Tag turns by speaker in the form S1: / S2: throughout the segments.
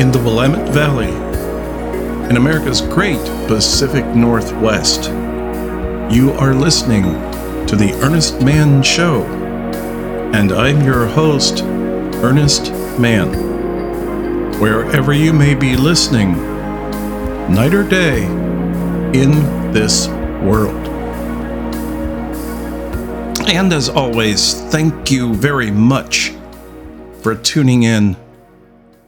S1: in the Willamette Valley, in America's great Pacific Northwest. You are listening to The Earnest Mann Show, and I'm your host, Earnest Mann. Wherever you may be listening, night or day, in this world. And as always, thank you very much for tuning in.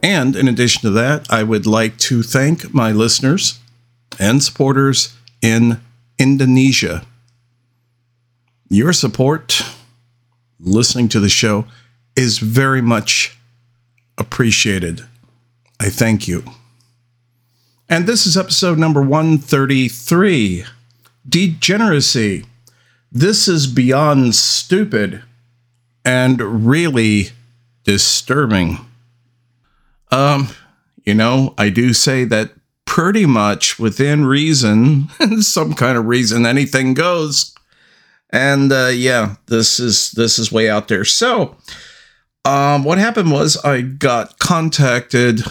S1: And in addition to that, I would like to thank my listeners and supporters in Indonesia. Your support, listening to the show, is very much appreciated. I thank you. And this is episode number 133 Degeneracy. This is beyond stupid and really disturbing. Um, you know, I do say that pretty much within reason, some kind of reason, anything goes. And uh, yeah, this is this is way out there. So, um, what happened was I got contacted,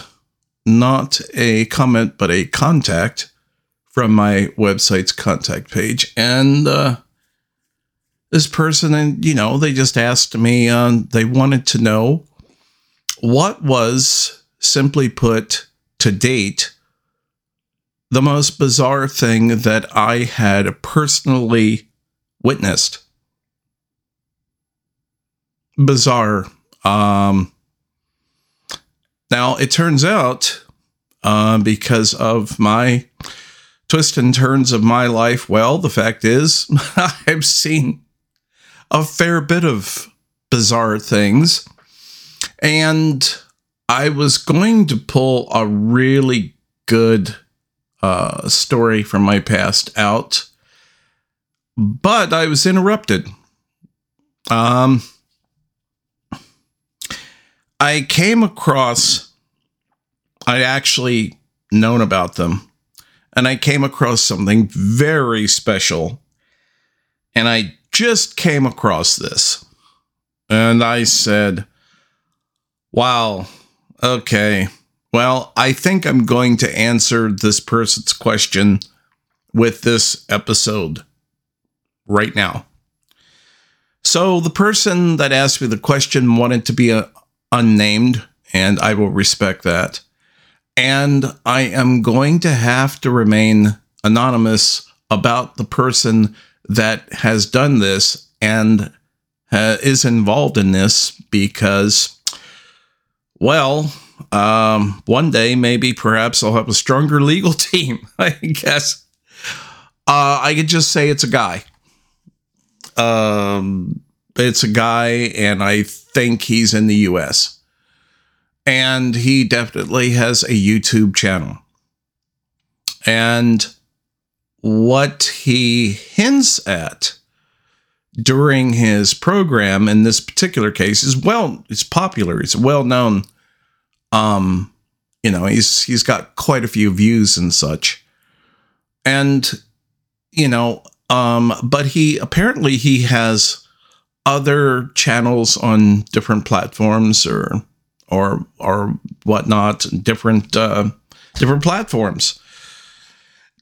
S1: not a comment, but a contact from my website's contact page, and uh, this person, and you know, they just asked me, uh, they wanted to know what was, simply put, to date, the most bizarre thing that I had personally witnessed. Bizarre. Um, now, it turns out, uh, because of my twists and turns of my life, well, the fact is, I've seen a fair bit of bizarre things. And I was going to pull a really good uh, story from my past out, but I was interrupted. Um, I came across, I'd actually known about them, and I came across something very special. And I just came across this and I said, Wow, okay. Well, I think I'm going to answer this person's question with this episode right now. So, the person that asked me the question wanted to be a, uh, unnamed, and I will respect that. And I am going to have to remain anonymous about the person that has done this and uh, is involved in this because, well, um, one day maybe perhaps I'll have a stronger legal team. I guess uh, I could just say it's a guy. Um, it's a guy, and I think he's in the U.S. And he definitely has a YouTube channel. And what he hints at during his program in this particular case is well it's popular it's well known um you know he's he's got quite a few views and such and you know um but he apparently he has other channels on different platforms or or or whatnot different uh different platforms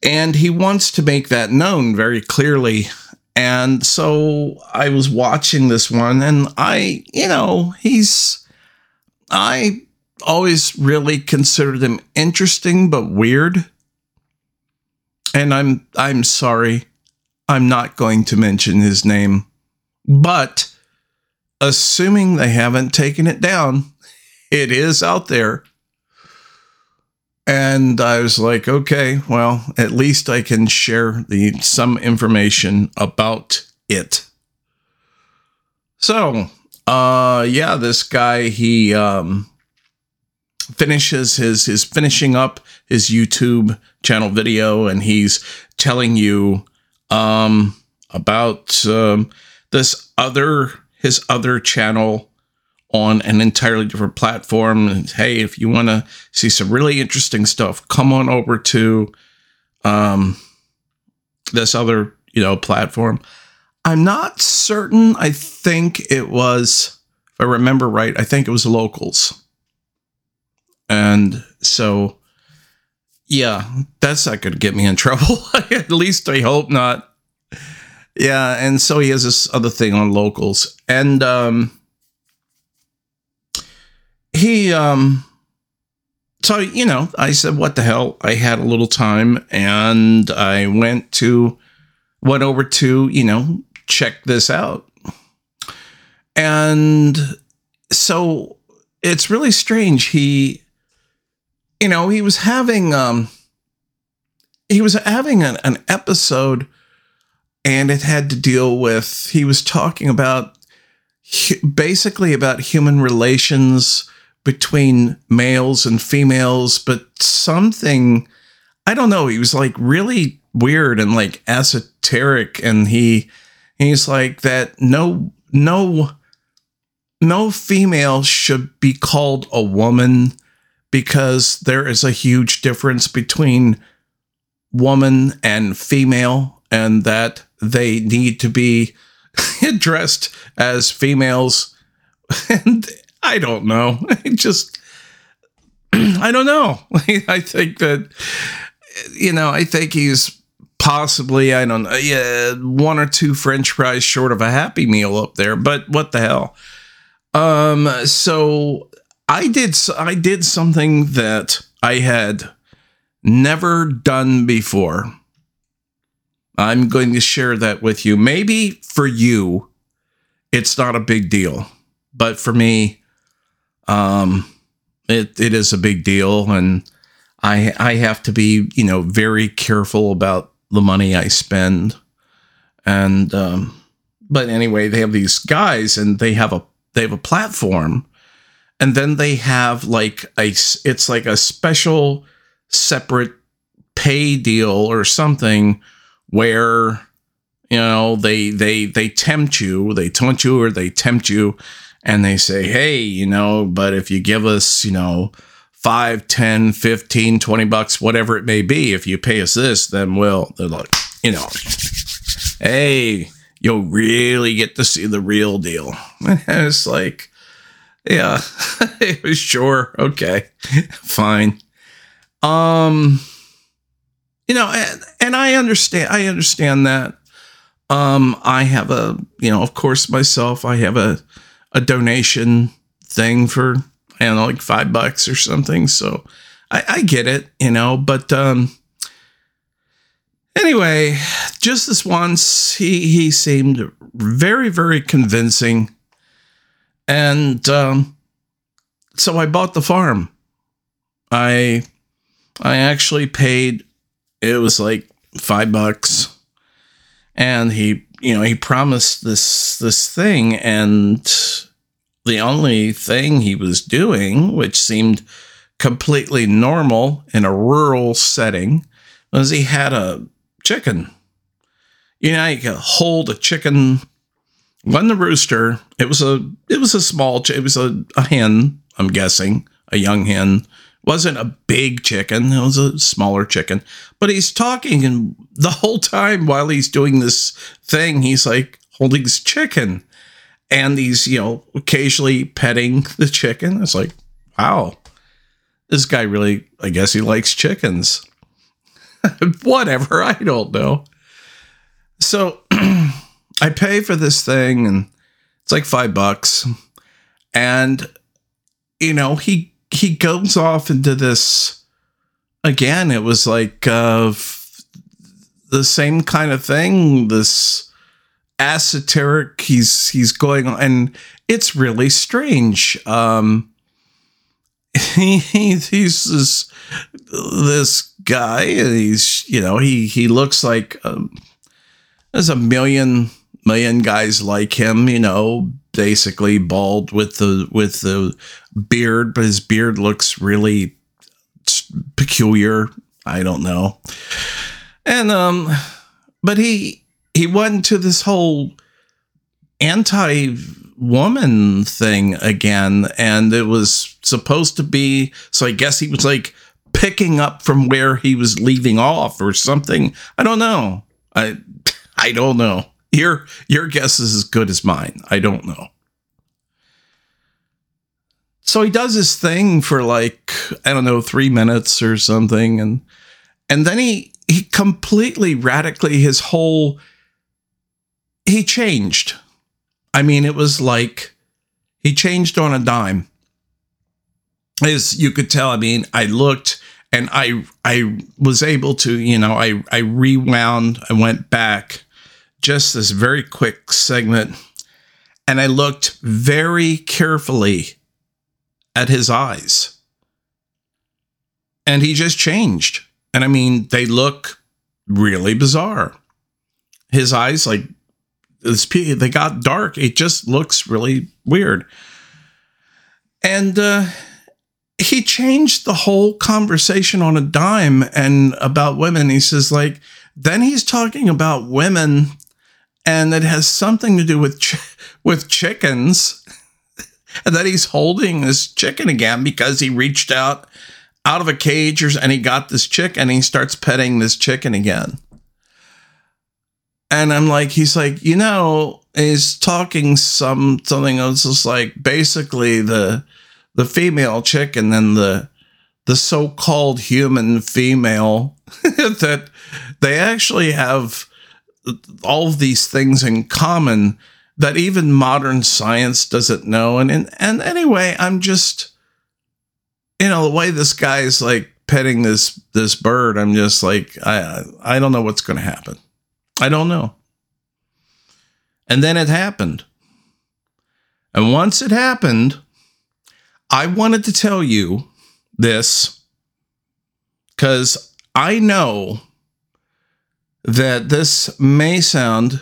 S1: and he wants to make that known very clearly. And so I was watching this one, and I, you know, he's, I always really considered them interesting but weird. And I'm, I'm sorry, I'm not going to mention his name, but assuming they haven't taken it down, it is out there. And I was like, okay, well, at least I can share the some information about it. So, uh yeah, this guy he um finishes his his finishing up his YouTube channel video and he's telling you um about um this other his other channel on an entirely different platform. And hey, if you want to see some really interesting stuff, come on over to um, this other you know platform. I'm not certain. I think it was, if I remember right, I think it was locals. And so, yeah, that's not going to get me in trouble. At least I hope not. Yeah, and so he has this other thing on locals. And um he um so you know, I said what the hell? I had a little time and I went to went over to, you know, check this out. And so it's really strange. He you know, he was having um he was having an, an episode and it had to deal with he was talking about basically about human relations between males and females but something i don't know he was like really weird and like esoteric and he he's like that no no no female should be called a woman because there is a huge difference between woman and female and that they need to be addressed as females. And I don't know. I just, I don't know. I think that, you know, I think he's possibly, I don't know, yeah, one or two French fries short of a Happy Meal up there, but what the hell? Um, so I did, I did something that I had never done before. I'm going to share that with you. Maybe for you, it's not a big deal, but for me, um, it it is a big deal, and I I have to be you know very careful about the money I spend, and um, but anyway, they have these guys, and they have a they have a platform, and then they have like a it's like a special separate pay deal or something where you know they they they tempt you they taunt you or they tempt you and they say hey you know but if you give us you know 5 10 15 20 bucks whatever it may be if you pay us this then we'll they're like you know hey you'll really get to see the real deal. It's like yeah sure okay fine um you know, and, and I understand. I understand that. Um, I have a, you know, of course, myself. I have a a donation thing for I don't know, like five bucks or something. So I, I get it, you know. But um, anyway, just this once, he he seemed very very convincing, and um, so I bought the farm. I I actually paid it was like five bucks. And he you know he promised this this thing. And the only thing he was doing which seemed completely normal in a rural setting was he had a chicken. You know you could hold a chicken one the rooster it was a it was a small it was a, a hen i'm guessing a young hen wasn't a big chicken, it was a smaller chicken. But he's talking, and the whole time while he's doing this thing, he's like holding his chicken. And he's, you know, occasionally petting the chicken. It's like, wow, this guy really, I guess he likes chickens. Whatever, I don't know. So I pay for this thing, and it's like five bucks. And, you know, he he goes off into this again. It was like uh, the same kind of thing. This esoteric. He's he's going on, and it's really strange. Um, he, he's this this guy, and he's you know he he looks like um, there's a million million guys like him. You know, basically bald with the with the beard, but his beard looks really peculiar. I don't know. And um but he he went to this whole anti woman thing again and it was supposed to be so I guess he was like picking up from where he was leaving off or something. I don't know. I I don't know. Your your guess is as good as mine. I don't know. so he does his thing for like I don't know three minutes or something, and and then he he completely radically his whole he changed. I mean, it was like he changed on a dime. As you could tell, I mean, I looked and I I was able to, you know, I I rewound, I went back just this very quick segment and I looked very carefully at his eyes. And he just changed. And I mean, they look really bizarre. His eyes, like, they got dark. It just looks really weird. And uh, he changed the whole conversation on a dime and about women. He says, like, then he's talking about women and it has something to do with ch- with chickens and that he's holding this chicken again because he reached out out of a cage and he got this chicken and he starts petting this chicken again. And i'm like he's like you know he's talking some something else just like basically the the female chicken and the the so-called human female that they actually have all of these things in common that even modern science doesn't know. And and, and anyway, I'm just you know the way this guy is like petting this this bird. I'm just like I I don't know what's going to happen. I don't know. And then it happened. And once it happened, I wanted to tell you this because I know that this may sound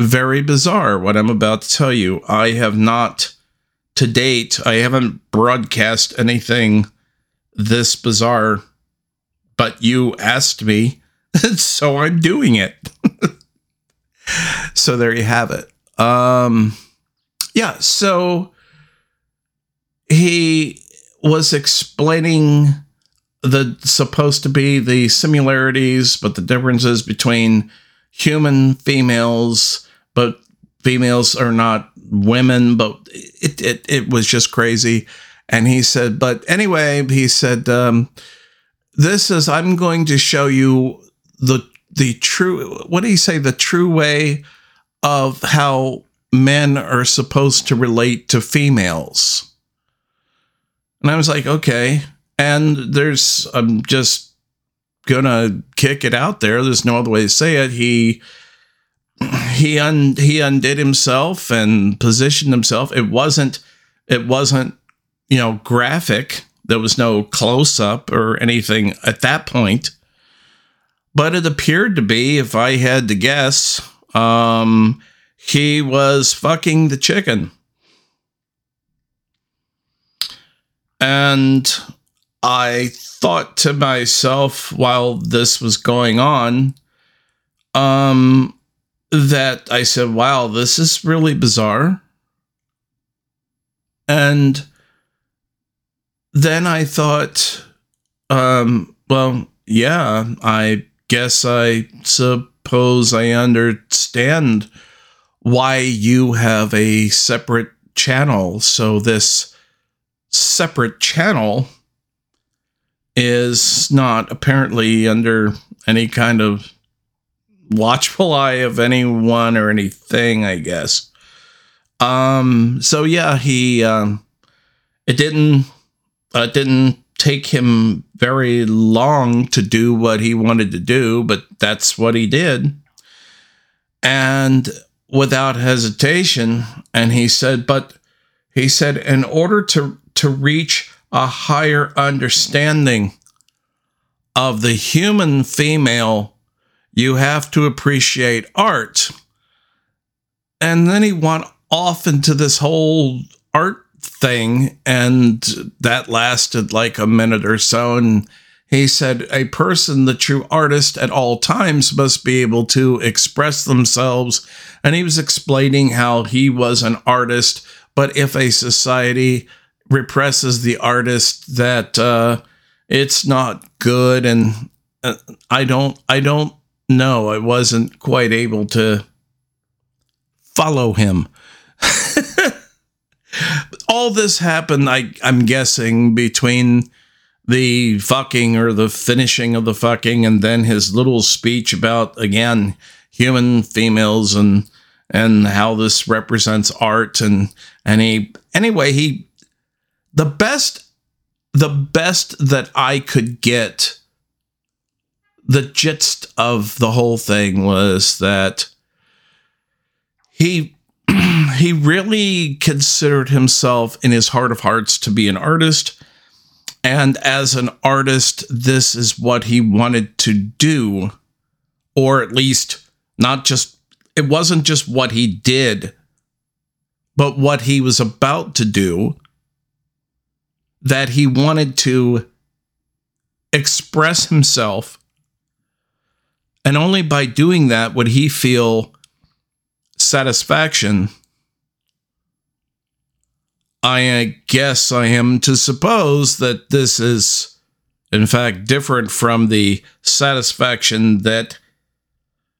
S1: very bizarre what I'm about to tell you. I have not, to date, I haven't broadcast anything this bizarre, but you asked me, so I'm doing it. so there you have it. Um, yeah, so he was explaining the supposed to be the similarities, but the differences between human females but females are not women, but it, it, it was just crazy. And he said, but anyway, he said, um, this is, I'm going to show you the, the true, what do you say? The true way of how men are supposed to relate to females. And I was like, okay. And there's, I'm just gonna kick it out there. There's no other way to say it. He, he un he undid himself and positioned himself. It wasn't it wasn't you know graphic. There was no close up or anything at that point. But it appeared to be, if I had to guess, um, he was fucking the chicken. And I thought to myself while this was going on, um, that I said, wow, this is really bizarre. And then I thought, um, well, yeah, I guess I suppose I understand why you have a separate channel. So this separate channel is not apparently under any kind of watchful eye of anyone or anything, I guess. Um, so yeah, he um, it didn't uh, it didn't take him very long to do what he wanted to do, but that's what he did. And without hesitation, and he said, but he said, in order to to reach a higher understanding of the human female you have to appreciate art. And then he went off into this whole art thing, and that lasted like a minute or so. And he said, A person, the true artist at all times, must be able to express themselves. And he was explaining how he was an artist, but if a society represses the artist, that uh, it's not good. And uh, I don't, I don't no, I wasn't quite able to follow him. all this happened, I, I'm guessing, between the fucking or the finishing of the fucking and then his little speech about, again, human females and and how this represents art and and he anyway he the best the best that I could get the gist of the whole thing was that he he really considered himself in his heart of hearts to be an artist. And as an artist this is what he wanted to do or at least not just it wasn't just what he did but what he was about to do that he wanted to express himself and only by doing that would he feel satisfaction. I uh, guess I am to suppose that this is, in fact, different from the satisfaction that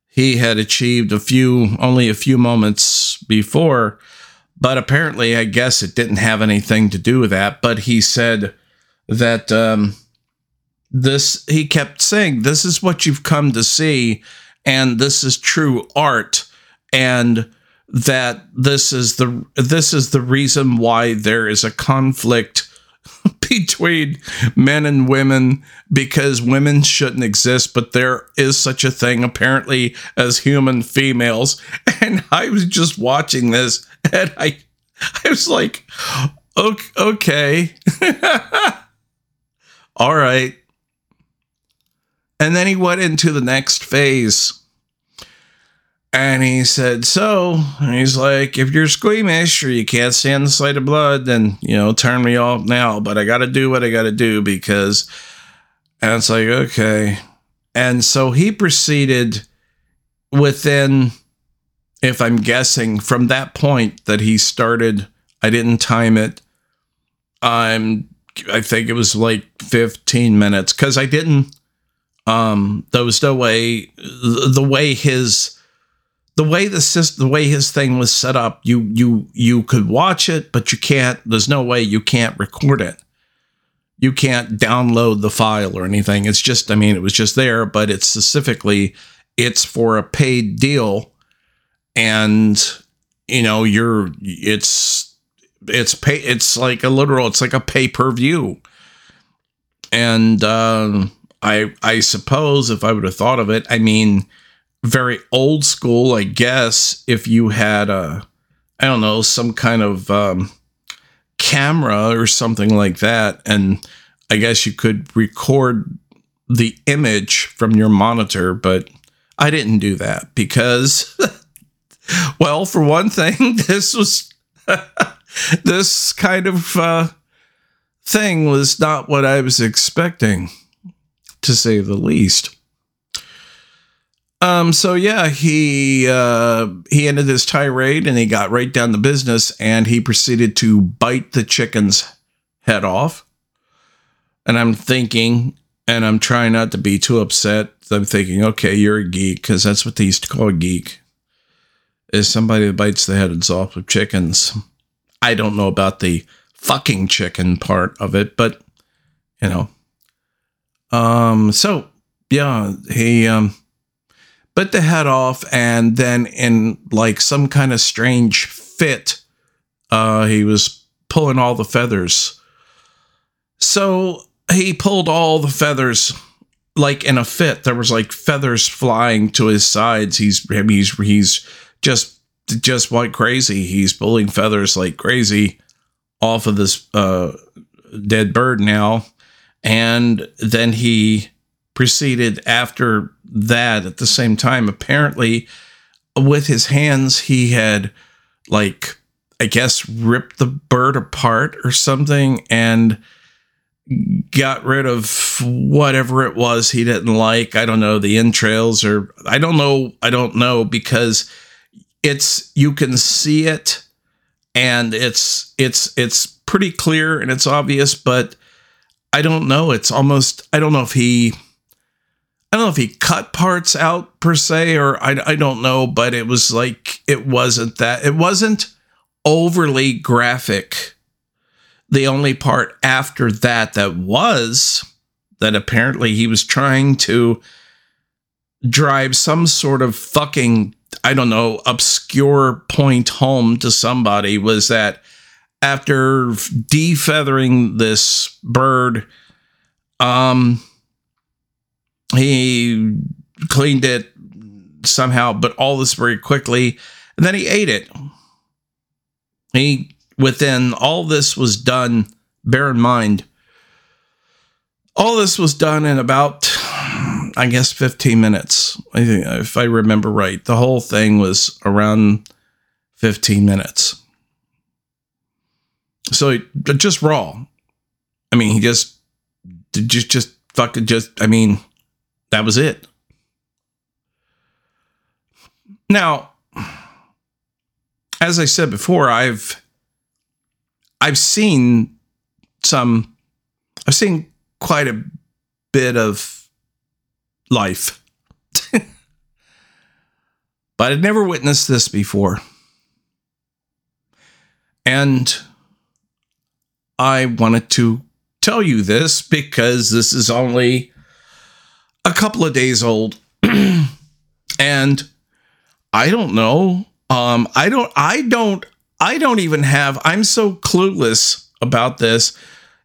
S1: he had achieved a few, only a few moments before. But apparently, I guess it didn't have anything to do with that. But he said that um, this he kept saying this is what you've come to see and this is true art and that this is the this is the reason why there is a conflict between men and women because women shouldn't exist but there is such a thing apparently as human females. And i was just watching this and i i was like okay. All right. And then he went into the next phase. And he said, So, and he's like, if you're squeamish or you can't stand the sight of blood, then, you know, turn me off now. But I got to do what I got to do because, and it's like, okay. And so he proceeded within, if I'm guessing, from that point that he started, I didn't time it. I'm, I think it was like 15 minutes because I didn't um, there was no way the way his the way the system, the way his thing was set up, you you you could watch it, but you can't. There's no way you can't record it. You can't download the file or anything. It's just, I mean, it was just there, but it's specifically it's for a paid deal, and you know, you're it's it's pay it's like a literal, it's like a pay per view, and. um I I suppose if I would have thought of it, I mean, very old school, I guess. If you had a, I don't know, some kind of um, camera or something like that, and I guess you could record the image from your monitor, but I didn't do that because, well, for one thing, this was this kind of uh, thing was not what I was expecting to say the least. Um, so yeah, he uh, he ended his tirade and he got right down to business and he proceeded to bite the chicken's head off. And I'm thinking, and I'm trying not to be too upset. I'm thinking, okay, you're a geek because that's what they used to call a geek, is somebody that bites the heads off of chickens. I don't know about the fucking chicken part of it, but you know, um, so yeah, he um bit the head off, and then in like some kind of strange fit, uh, he was pulling all the feathers. So he pulled all the feathers like in a fit. There was like feathers flying to his sides. He's he's he's just just like crazy. He's pulling feathers like crazy off of this uh, dead bird now. And then he proceeded after that at the same time. Apparently, with his hands, he had like, I guess, ripped the bird apart or something and got rid of whatever it was he didn't like. I don't know, the entrails or I don't know. I don't know because it's, you can see it and it's, it's, it's pretty clear and it's obvious, but I don't know. It's almost I don't know if he I don't know if he cut parts out per se or I I don't know, but it was like it wasn't that it wasn't overly graphic. The only part after that that was that apparently he was trying to drive some sort of fucking I don't know obscure point home to somebody was that after defeathering this bird um he cleaned it somehow but all this very quickly and then he ate it he within all this was done bear in mind all this was done in about I guess 15 minutes. If I remember right, the whole thing was around 15 minutes. So just raw. I mean, he just just just fucking just I mean, that was it. Now, as I said before, I've I've seen some I've seen quite a bit of life. but I'd never witnessed this before. And I wanted to tell you this because this is only a couple of days old. and I don't know. Um, I don't, I don't, I don't even have, I'm so clueless about this.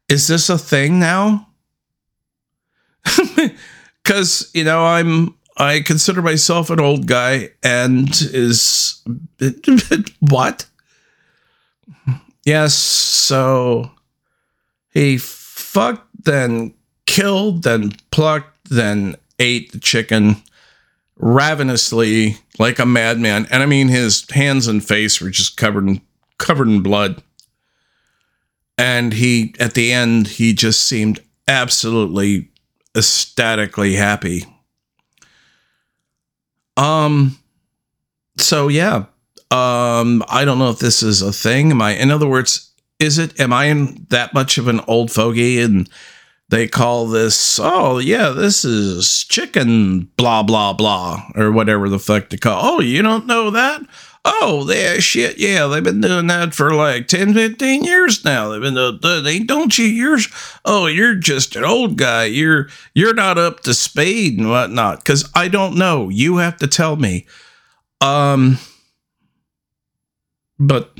S1: Is this a thing now? because you know I'm I consider myself an old guy and is what? Yes, so he fucked, then killed, then plucked, then ate the chicken ravenously like a madman. And I mean his hands and face were just covered in covered in blood. And he at the end he just seemed absolutely ecstatically happy. Um so yeah. Um I don't know if this is a thing. Am I in other words, is it am I in that much of an old fogey and they call this oh yeah this is chicken blah blah blah or whatever the fuck to call oh you don't know that Oh, they shit. Yeah, they've been doing that for like 10, 15 years now. They've been doing, they don't you? You're, oh, you're just an old guy. You're, you're not up to speed and whatnot. Cause I don't know. You have to tell me. Um, but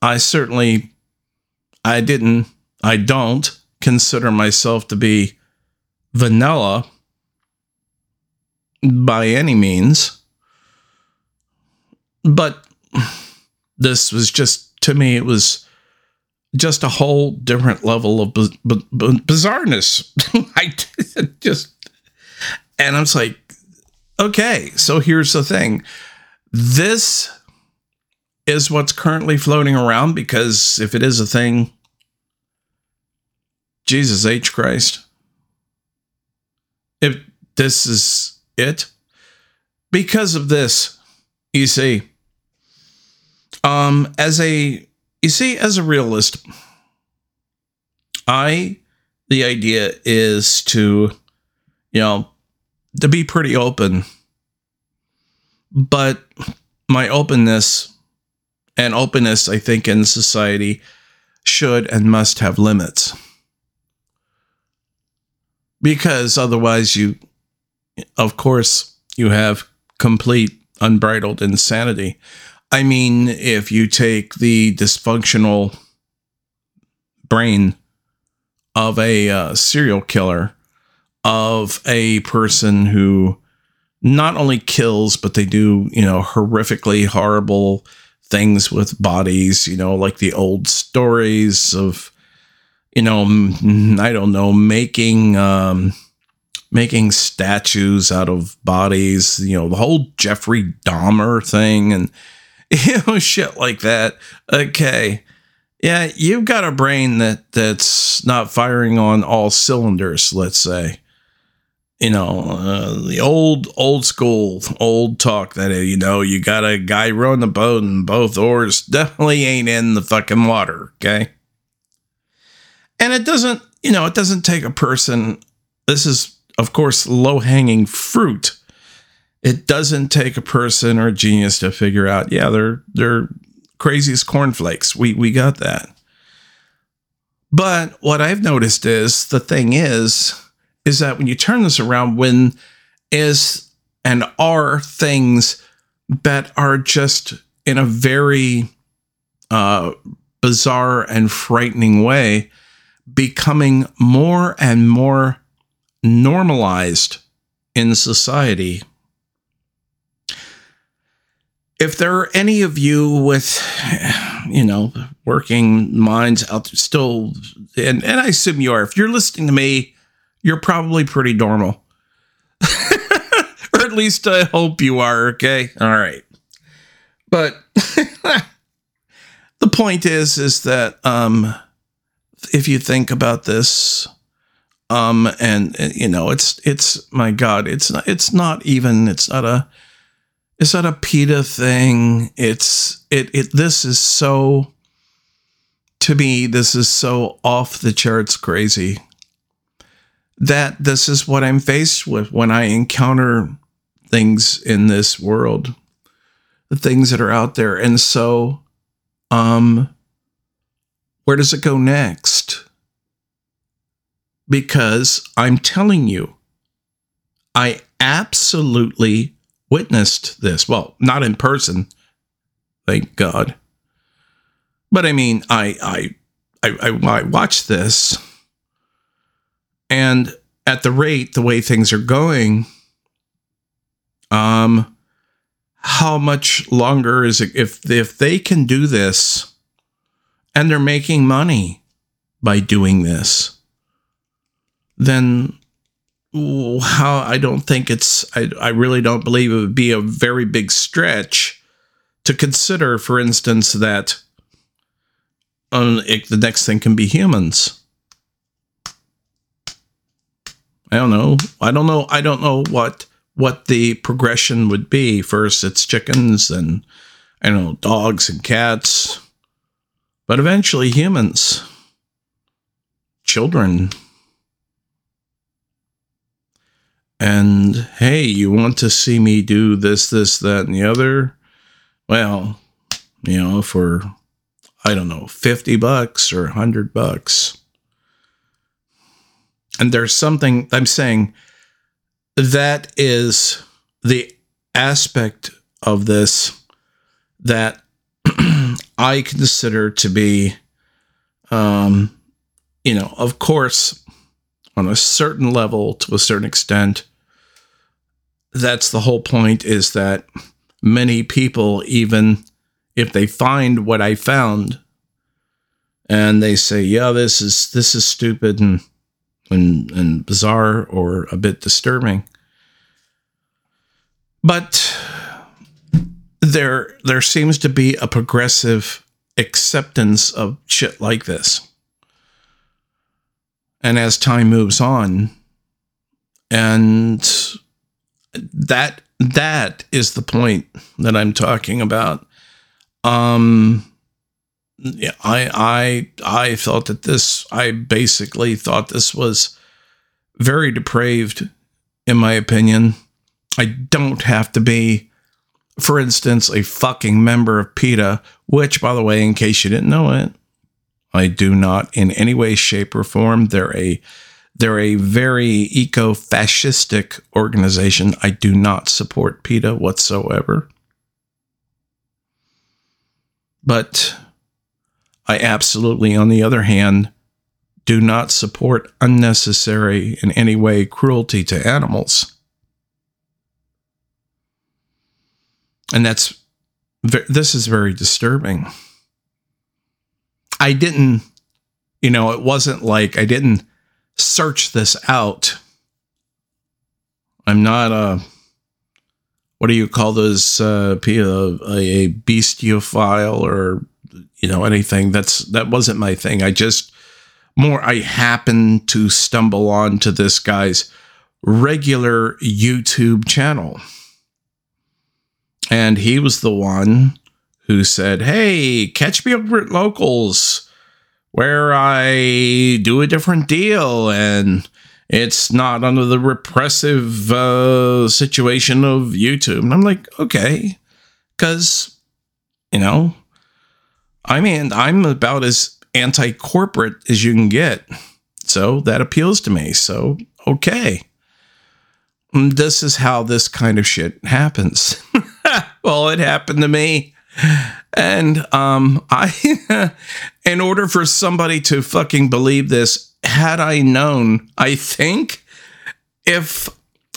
S1: I certainly, I didn't, I don't consider myself to be vanilla by any means but this was just to me it was just a whole different level of b- b- bizarreness. I just and i was like okay so here's the thing. This is what's currently floating around because if it is a thing jesus h christ if this is it because of this you see um, as a you see, as a realist, I the idea is to, you know, to be pretty open. But my openness and openness, I think, in society should and must have limits. Because otherwise, you, of course, you have complete unbridled insanity. I mean, if you take the dysfunctional brain of a uh, serial killer, of a person who not only kills, but they do, you know, horrifically horrible things with bodies, you know, like the old stories of, you know, I don't know, making, um, making statues out of bodies, you know, the whole Jeffrey Dahmer thing and, you know, shit like that. Okay. Yeah, you've got a brain that that's not firing on all cylinders, let's say. You know, uh, the old old school old talk that you know, you got a guy rowing the boat and both oars definitely ain't in the fucking water, okay? And it doesn't, you know, it doesn't take a person this is of course low-hanging fruit it doesn't take a person or a genius to figure out, yeah, they're they're crazy as cornflakes. We we got that. But what I've noticed is the thing is, is that when you turn this around, when is and are things that are just in a very uh, bizarre and frightening way becoming more and more normalized in society. If there are any of you with, you know, working minds out there still, and, and I assume you are, if you're listening to me, you're probably pretty normal. or at least I hope you are, okay? All right. But the point is, is that um, if you think about this, um, and, and you know, it's it's my God, it's not it's not even it's not a it's not a PETA thing. It's it it this is so to me, this is so off the charts crazy that this is what I'm faced with when I encounter things in this world, the things that are out there. And so, um, where does it go next? Because I'm telling you, I absolutely witnessed this. Well, not in person, thank God. But I mean, I I I, I, I watched this, and at the rate the way things are going, um, how much longer is it if if they can do this? and they're making money by doing this, then how I don't think it's I, I really don't believe it would be a very big stretch to consider, for instance, that um, it, the next thing can be humans. I don't know. I don't know. I don't know what what the progression would be. First, it's chickens, and I don't know dogs and cats, but eventually humans, children. And hey, you want to see me do this, this, that, and the other? Well, you know, for, I don't know, 50 bucks or 100 bucks. And there's something I'm saying that is the aspect of this that I consider to be, um, you know, of course, on a certain level, to a certain extent, that's the whole point is that many people, even if they find what I found and they say, yeah, this is, this is stupid and, and, and bizarre or a bit disturbing. But there there seems to be a progressive acceptance of shit like this. And as time moves on, and that that is the point that I'm talking about. Um yeah, I I I thought that this I basically thought this was very depraved in my opinion. I don't have to be for instance, a fucking member of PETA, which, by the way, in case you didn't know it, I do not in any way, shape, or form. They're a they're a very eco-fascistic organization. I do not support PETA whatsoever. But I absolutely, on the other hand, do not support unnecessary in any way cruelty to animals. And that's this is very disturbing. I didn't, you know, it wasn't like I didn't search this out. I'm not a what do you call those uh, a, a bestiophile or you know anything that's that wasn't my thing. I just more I happened to stumble onto this guy's regular YouTube channel and he was the one who said, Hey, catch me over at Locals, where I do a different deal and it's not under the repressive uh, situation of YouTube. And I'm like, okay, because, you know, I mean, I'm about as anti corporate as you can get. So that appeals to me. So, okay. Mm, this is how this kind of shit happens. well, it happened to me. And um I in order for somebody to fucking believe this, had I known, I think if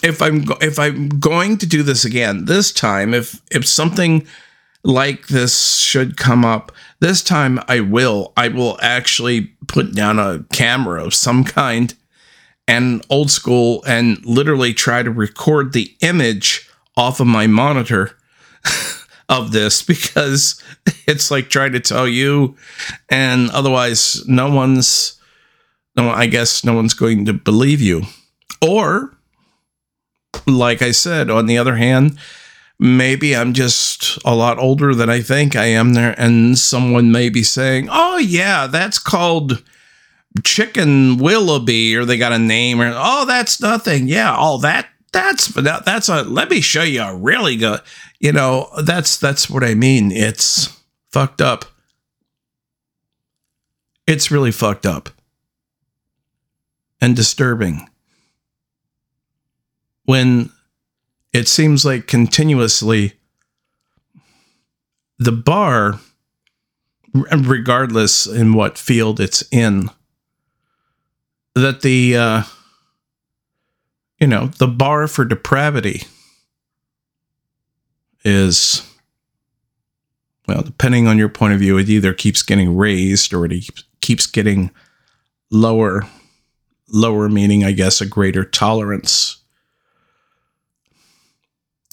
S1: if I'm if I'm going to do this again, this time if if something like this should come up, this time I will. I will actually put down a camera of some kind and old school and literally try to record the image off of my monitor of this because it's like trying to tell you and otherwise no one's no I guess no one's going to believe you. Or like I said, on the other hand, maybe I'm just a lot older than I think I am there, and someone may be saying, "Oh yeah, that's called chicken willoughby," or they got a name, or "Oh, that's nothing." Yeah, all that that's that's a. Let me show you a really good. You know, that's that's what I mean. It's fucked up. It's really fucked up and disturbing when it seems like continuously the bar, regardless in what field it's in, that the, uh, you know, the bar for depravity is, well, depending on your point of view, it either keeps getting raised or it keeps getting lower. Lower meaning, I guess, a greater tolerance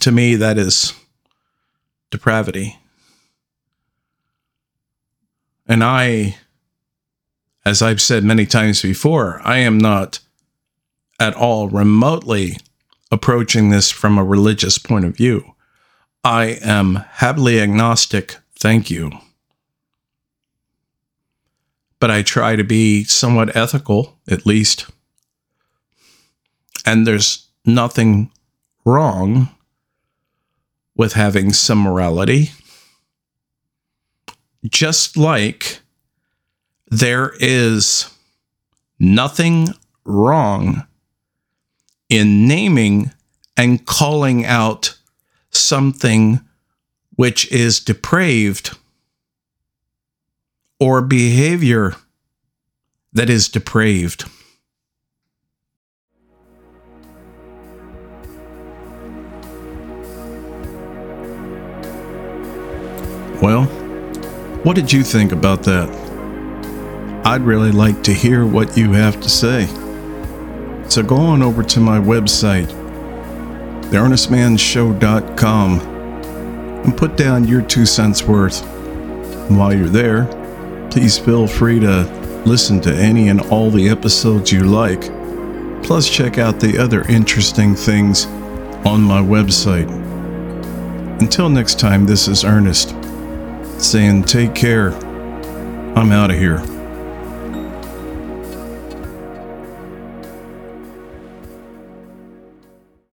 S1: to me, that is depravity. And I, as I've said many times before, I am not at all remotely approaching this from a religious point of view. I am happily agnostic, thank you. But I try to be somewhat ethical, at least. And there's nothing wrong with having some morality. Just like there is nothing wrong in naming and calling out something which is depraved or behavior that is depraved. Well, what did you think about that? I'd really like to hear what you have to say. So go on over to my website, theearnestmannshow.com, and put down your two cents worth. And while you're there, please feel free to listen to any and all the episodes you like. Plus, check out the other interesting things on my website. Until next time, this is Earnest saying, Take care. I'm out of here.